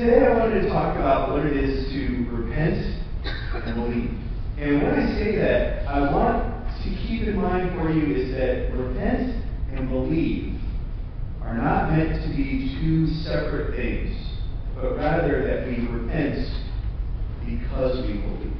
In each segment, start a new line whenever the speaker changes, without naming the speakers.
Today I wanted to talk about what it is to repent and believe. And when I say that, I want to keep in mind for you is that repent and believe are not meant to be two separate things, but rather that we repent because we believe.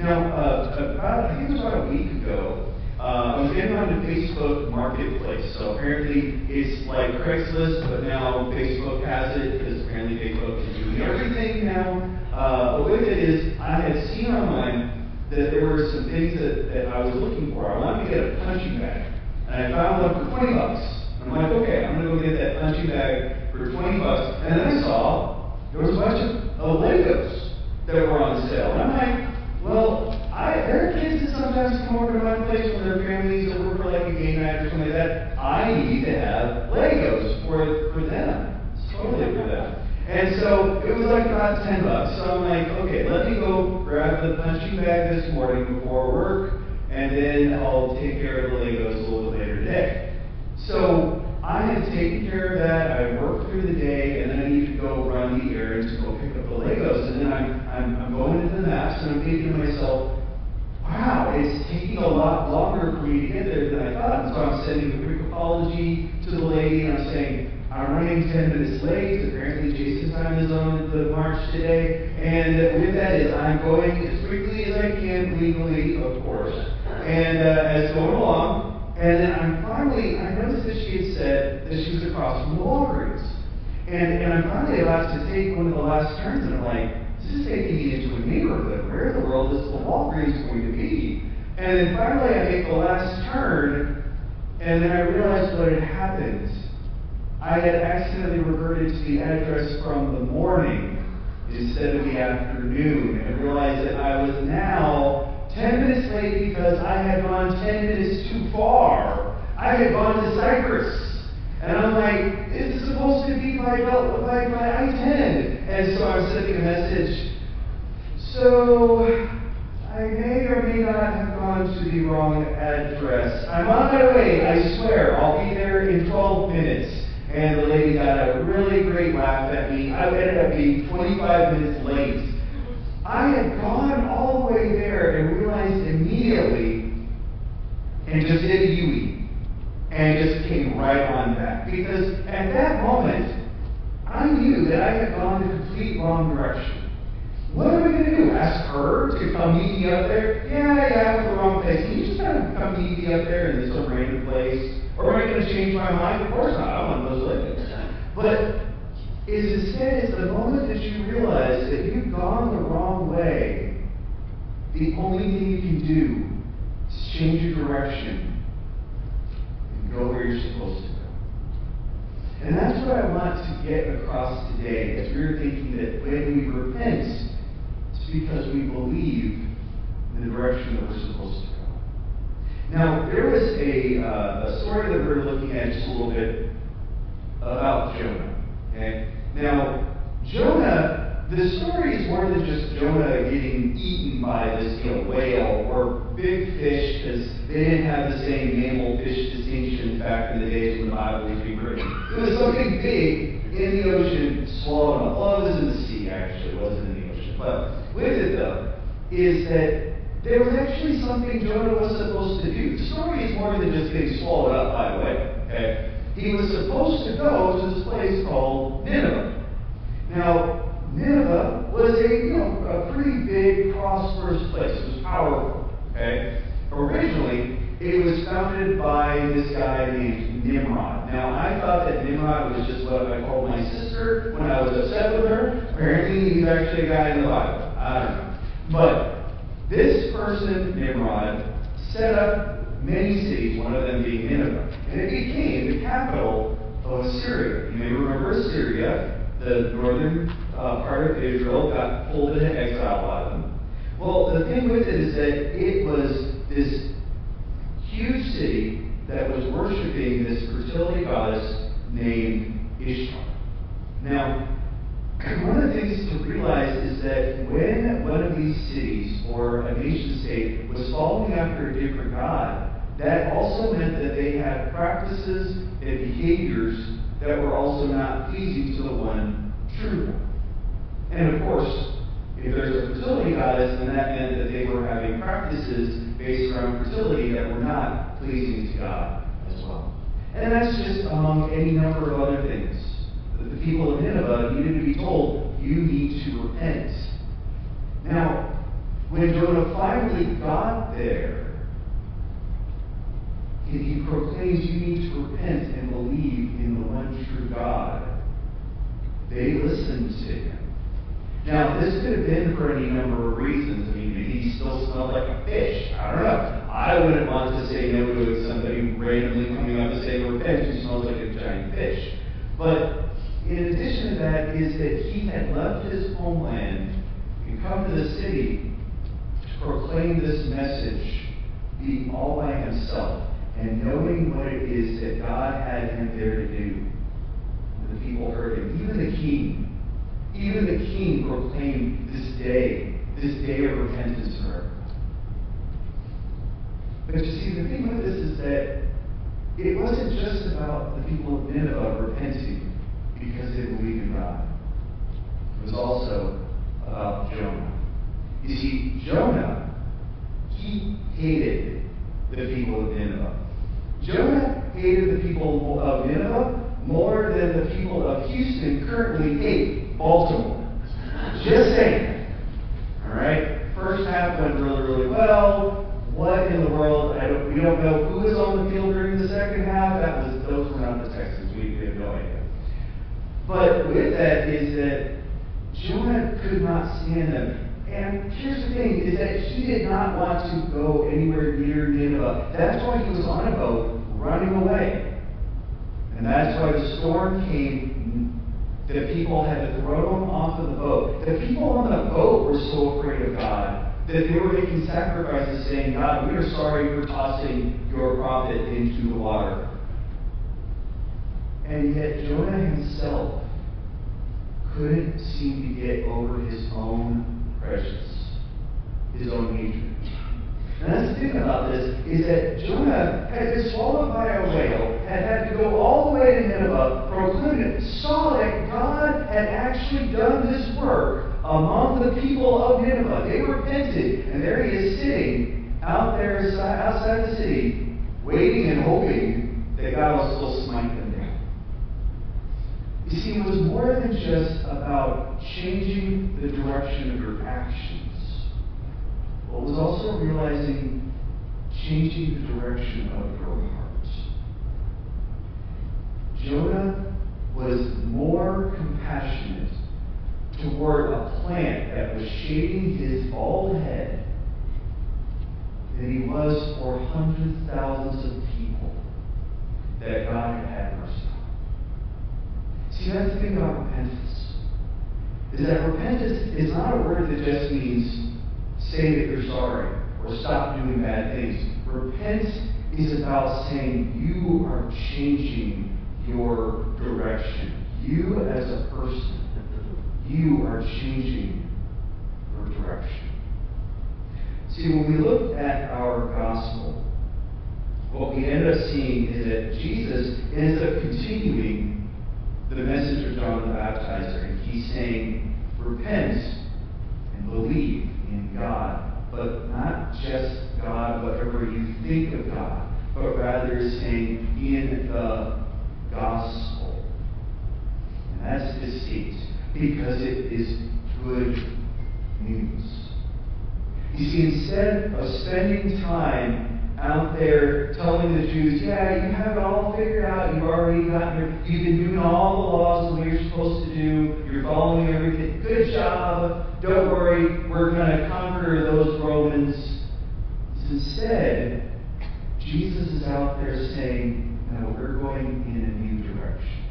Now, uh, about, I think it was about a week ago, uh, I was getting on the Facebook Marketplace. So apparently it's like Craigslist, but now Facebook has it because apparently Facebook is doing everything now. Uh, but with it is, I had seen online that there were some things that, that I was looking for. I wanted to get a punching bag, and I found one for 20 bucks. I'm like, okay, I'm going to go get that punching bag for 20 bucks. And then I saw there was a bunch of, of Legos that were on sale. And I'm like, well, I, there are kids that sometimes come over to my place when their families over for like a game night or something like that. I need to have Legos for for them. It's totally for them. And so it was like about ten bucks. So I'm like, okay, let me go grab the punching bag this morning before work, and then I'll take care of the Legos a little bit later today. So I had taken care of that. I worked through the day, and then I need to go run the errands to go pick up the Legos. And then I'm, I'm, I'm going into the maps, and I'm thinking to myself, wow, it's taking a lot longer for me to get there than I thought. And so I'm sending a quick apology to the lady, and I'm saying, I'm running 10 minutes late. Apparently, Jason's time is on the march today. And with that is, I'm going as quickly as I can, legally, of course. And uh, as going along, and then I'm finally, I noticed that she had said that she was across from the Walgreens. And, and I'm finally allowed to take one of the last turns, and I'm like, this is taking me into a neighborhood. Where in the world is the Walgreens going to be? And then finally, I make the last turn, and then I realized what had happened. I had accidentally reverted to the address from the morning instead of the afternoon, and realized that I was now 10 minutes late because I had gone 10 minutes too far. I had gone to Cypress. And I'm like, it's supposed to be by, by, by I-10. And so I'm sending a message. So, I may or may not have gone to the wrong address. I'm on my way, I swear. I'll be there in 12 minutes. And the lady got a really great laugh at me. I ended up being 25 minutes late. I had gone all the way there and realized immediately and just did a U-E and just came right on back. Because at that moment, I knew that I had gone the complete wrong direction. What am I going to do? Ask her to come meet me up there? Yeah, yeah, I went the wrong place. Can you just kind of come meet me up there in some random place? Or am I going to change my mind? Of course not. I want those living. But is instead is the moment that you realize that you've gone the wrong way, the only thing you can do is change your direction and go where you're supposed to go. And that's what I want to get across today as we're thinking that when we repent, it's because we believe in the direction that we're supposed to go. Now, there was a, uh, a story that we're looking at just a little bit about Jonah. Okay? Now, Jonah, the story is more than just Jonah getting eaten by this you know, whale or big fish, because they didn't have the same mammal fish distinction back in the days when the Bible was being written. It was something big in the ocean swallowed up. Well, it was in the sea, actually, it wasn't in the ocean. But with it, though, is that there was actually something Jonah was supposed to do. The story is more than just getting swallowed up by a whale. Okay? he was supposed to go to this place called Nineveh. Now, Nineveh was a, you know, a pretty big, prosperous place. It was powerful. Okay? Originally, it was founded by this guy named Nimrod. Now, I thought that Nimrod was just what I called my sister when I was upset with her. Apparently, he's actually a guy in the Bible. I don't know. But this person, Nimrod, set up many cities, one of them being Nineveh. And it became the capital of Assyria. You may remember Assyria, the northern uh, part of Israel, got pulled into exile by them. Well, the thing with it is that it was this huge city that was worshiping this fertility goddess named Ishtar. Now, things to realize is that when one of these cities or a nation state was following after a different god, that also meant that they had practices and behaviors that were also not pleasing to the one true one. And of course, if there's a fertility goddess, then that meant that they were having practices based around fertility that were not pleasing to God as well. And that's just among any number of other things. That The people of Nineveh needed to be told, you need to repent. Now, when Jonah finally got there, he proclaims you need to repent and believe in the one true God. They listened to him. Now, this could have been for any number of reasons. I mean, maybe he still smelled like a fish. I don't know. I wouldn't want to say no to somebody randomly coming up to say repent who smells like a giant fish. But in addition to that, is that he had left his homeland and come to the city to proclaim this message, being all by himself and knowing what it is that God had him there to do. The people heard him. Even the king, even the king proclaimed this day, this day of repentance for her. But you see, the thing with this is that it wasn't just about the people of Nineveh repenting believed in God. It was also about Jonah. You see, Jonah, he hated the people of Nineveh. Jonah hated the people of Nineveh more than the people of Houston currently hate Baltimore. Just saying. All right? First half went really, really well. What in the world? I don't, we don't know who was on the field during the second half. That was those were not the Texans. We have no idea. But with that is that Jonah could not stand them. And here's the thing, is that he did not want to go anywhere near Nineveh. That's why he was on a boat running away. And that's why the storm came. The people had to throw him off of the boat. The people on the boat were so afraid of God that they were making sacrifices saying, God, we are sorry for tossing your prophet into the water. And yet Jonah himself couldn't seem to get over his own prejudice, his own hatred. And that's the thing about this, is that Jonah had been swallowed by a whale, had had to go all the way to Nineveh, proclaimed saw that God had actually done this work among the people of Nineveh. They repented, and there he is sitting out there outside the city, waiting and hoping that God will still smite them. You see, it was more than just about changing the direction of your actions but was also realizing changing the direction of your heart. Jonah was more compassionate toward a plant that was shading his bald head than he was for hundreds, thousands of people that God had had mercy. See, that's the thing about repentance. Is that repentance is not a word that just means say that you're sorry or stop doing bad things. Repent is about saying you are changing your direction. You as a person, you are changing your direction. See, when we look at our gospel, what we end up seeing is that Jesus ends up continuing the message of John the Baptizer, and he's saying, Repent and believe in God, but not just God, whatever you think of God, but rather saying in the gospel. And that's distinct because it is good news. You see, instead of spending time out there telling the Jews, yeah, you have it all figured out. You've already gotten your, you've been doing all the laws of what you're supposed to do. You're following everything. Good job. Don't worry. We're going to conquer those Romans. Instead, Jesus is out there saying, no, we're going in a new direction.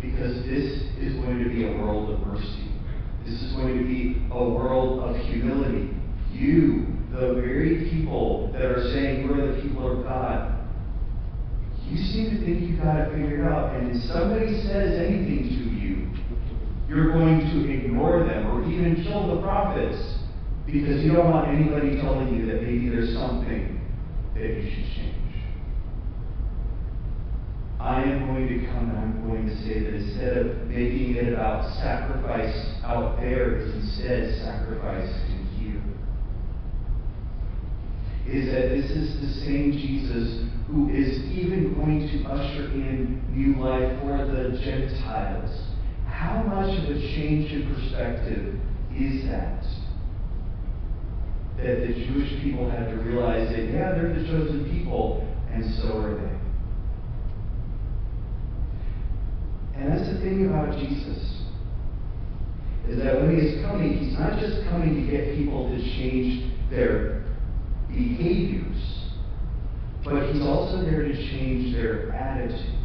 Because this is going to be a world of mercy. This is going to be a world of humility. You the very people that are saying we're the people of God, you seem to think you've got it figured out. And if somebody says anything to you, you're going to ignore them or even kill the prophets because you don't want anybody telling you that maybe there's something that you should change. I am going to come and I'm going to say that instead of making it about sacrifice out there, it's instead sacrifice in here. Is that this is the same Jesus who is even going to usher in new life for the Gentiles. How much of a change in perspective is that? That the Jewish people had to realize that, yeah, they're the chosen people, and so are they. And that's the thing about Jesus. Is that when he is coming, he's not just coming to get people to change their behaviors, but he's also there to change their attitude.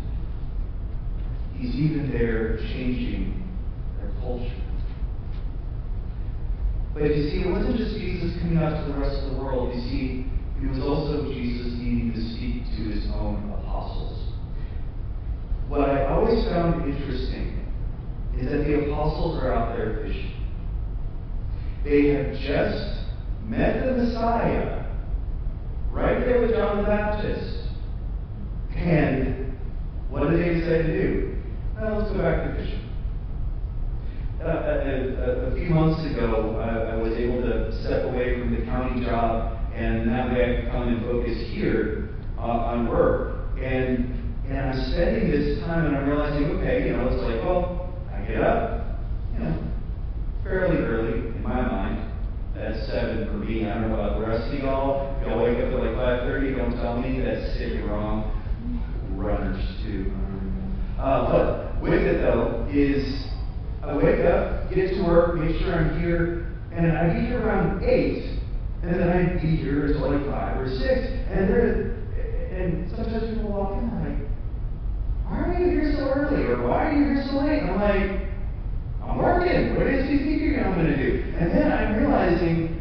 He's even there changing their culture. But you see, it wasn't just Jesus coming out to the rest of the world. You see, it was also Jesus needing to speak to his own apostles. What I always found interesting is that the apostles are out there fishing. They have just met the Messiah right there with John the Baptist. And what did they decide to do? Well, let's go back to fishing. Uh, a, a, a, few months ago, I, I was able to step away from the county job, and now that way I could come and focus here uh, on work. And and I'm spending this time and I'm realizing, okay, you know, it's like, well, I get up, you know, fairly early in my mind. That's seven for me. I don't know about the rest of y'all. Y'all wake up at like five thirty. Don't tell me that's sick wrong. Runners too. Uh, but with it though is I wake up, get to work, make sure I'm here, and I be here around eight, and then I be here until like five or six, and there, and sometimes people walk in and like, why are you here so early? Or why are you here so late? And I'm like, I'm working. What is you think I'm going to do? And then I'm realizing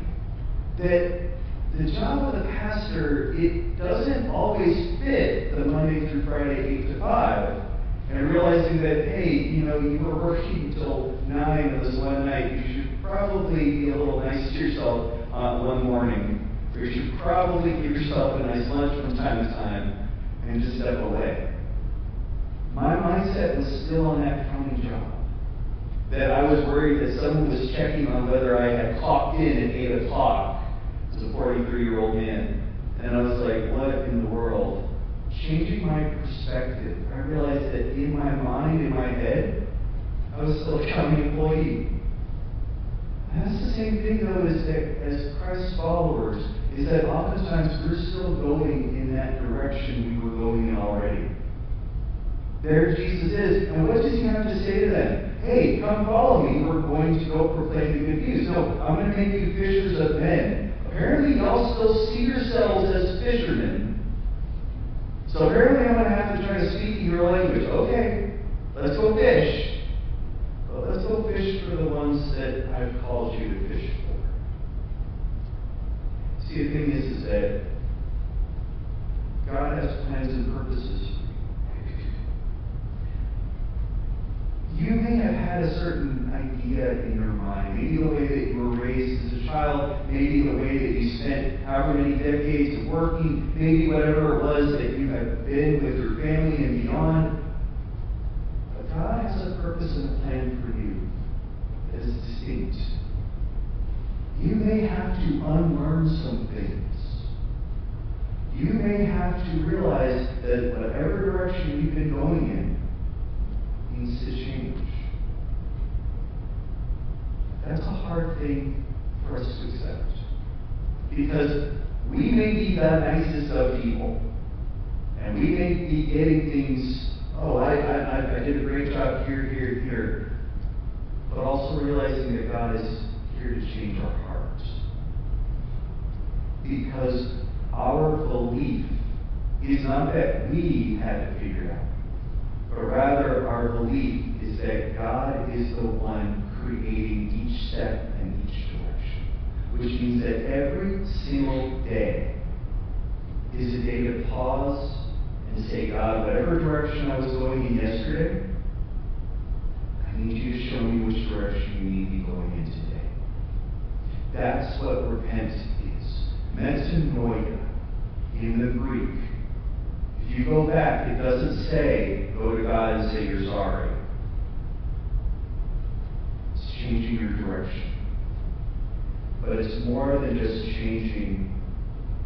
that the job of the pastor, it doesn't always fit the Monday through Friday, 8 to 5. And realizing that, hey, you know, you were working until 9 of this one night, you should probably be a little nice to yourself one morning. Or you should probably give yourself a nice lunch from time to time and just step away. My mindset was still on that county job. That I was worried that someone was checking on whether I had clocked in at 8 o'clock as a 43 year old man. And I was like, what in the world? Changing my perspective, I realized that in my mind, in my head, I was still a county employee. And that's the same thing, though, as, as Christ's followers, is that oftentimes we're still going in that direction we were going in already. There Jesus is. And what does he have to say to them? Hey, come follow me. We're going to go proclaim the good news. No, I'm going to make you fishers of men. Apparently, y'all still see yourselves as fishermen. So apparently, I'm going to have to try to speak your language. Okay, let's go fish. But let's go fish for the ones that I've called you to fish for. See, the thing is, is that God has plans and purposes you may have had a certain in your mind. Maybe the way that you were raised as a child, maybe the way that you spent however many decades of working, maybe whatever it was that you have been with your family and beyond. But God has a purpose and a plan for you that is distinct. You may have to unlearn some things. You may have to realize that whatever direction you've been going in, needs to change. That's a hard thing for us to accept. Because we may be the nicest of people, and we may be getting things, oh, I, I, I did a great job here, here, here. But also realizing that God is here to change our hearts. Because our belief is not that we had to figure it out but rather our belief is that God is the one creating each step and each direction. Which means that every single day is a day to pause and say, God, whatever direction I was going in yesterday, I need you to show me which direction you need me going in today. That's what repent is. Metanoia in the Greek. If If you go back, it doesn't say, go to God and say you're sorry. Changing your direction. But it's more than just changing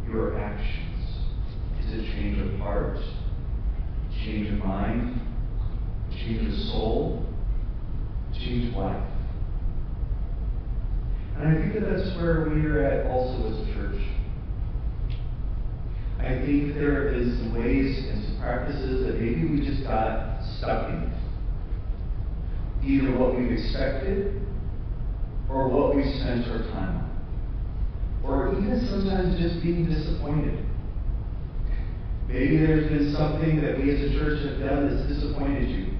your actions. It's a change of heart, change of mind, change of soul, change of life. And I think that that's where we are at also as a church. I think there is some ways and some practices that maybe we just got stuck in. Either what we've expected or what we spent our time on. Or even sometimes just being disappointed. Maybe there's been something that we as a church have done that's disappointed you.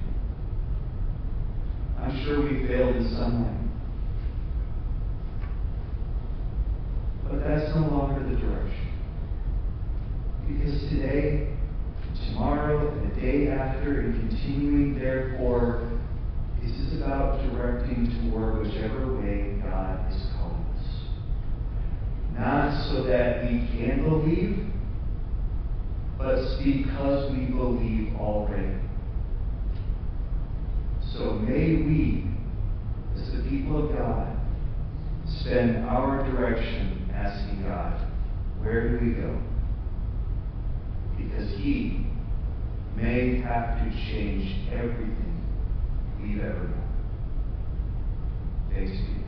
I'm sure we failed in some way. But that's no longer the direction. Because today, tomorrow, and the day after, and continuing therefore, is just about directing toward whichever way God is calling us. Not so that we can believe, but because we believe already. So may we, as the people of God, spend our direction asking God, where do we go? Because He may have to change everything we've ever done. Thanks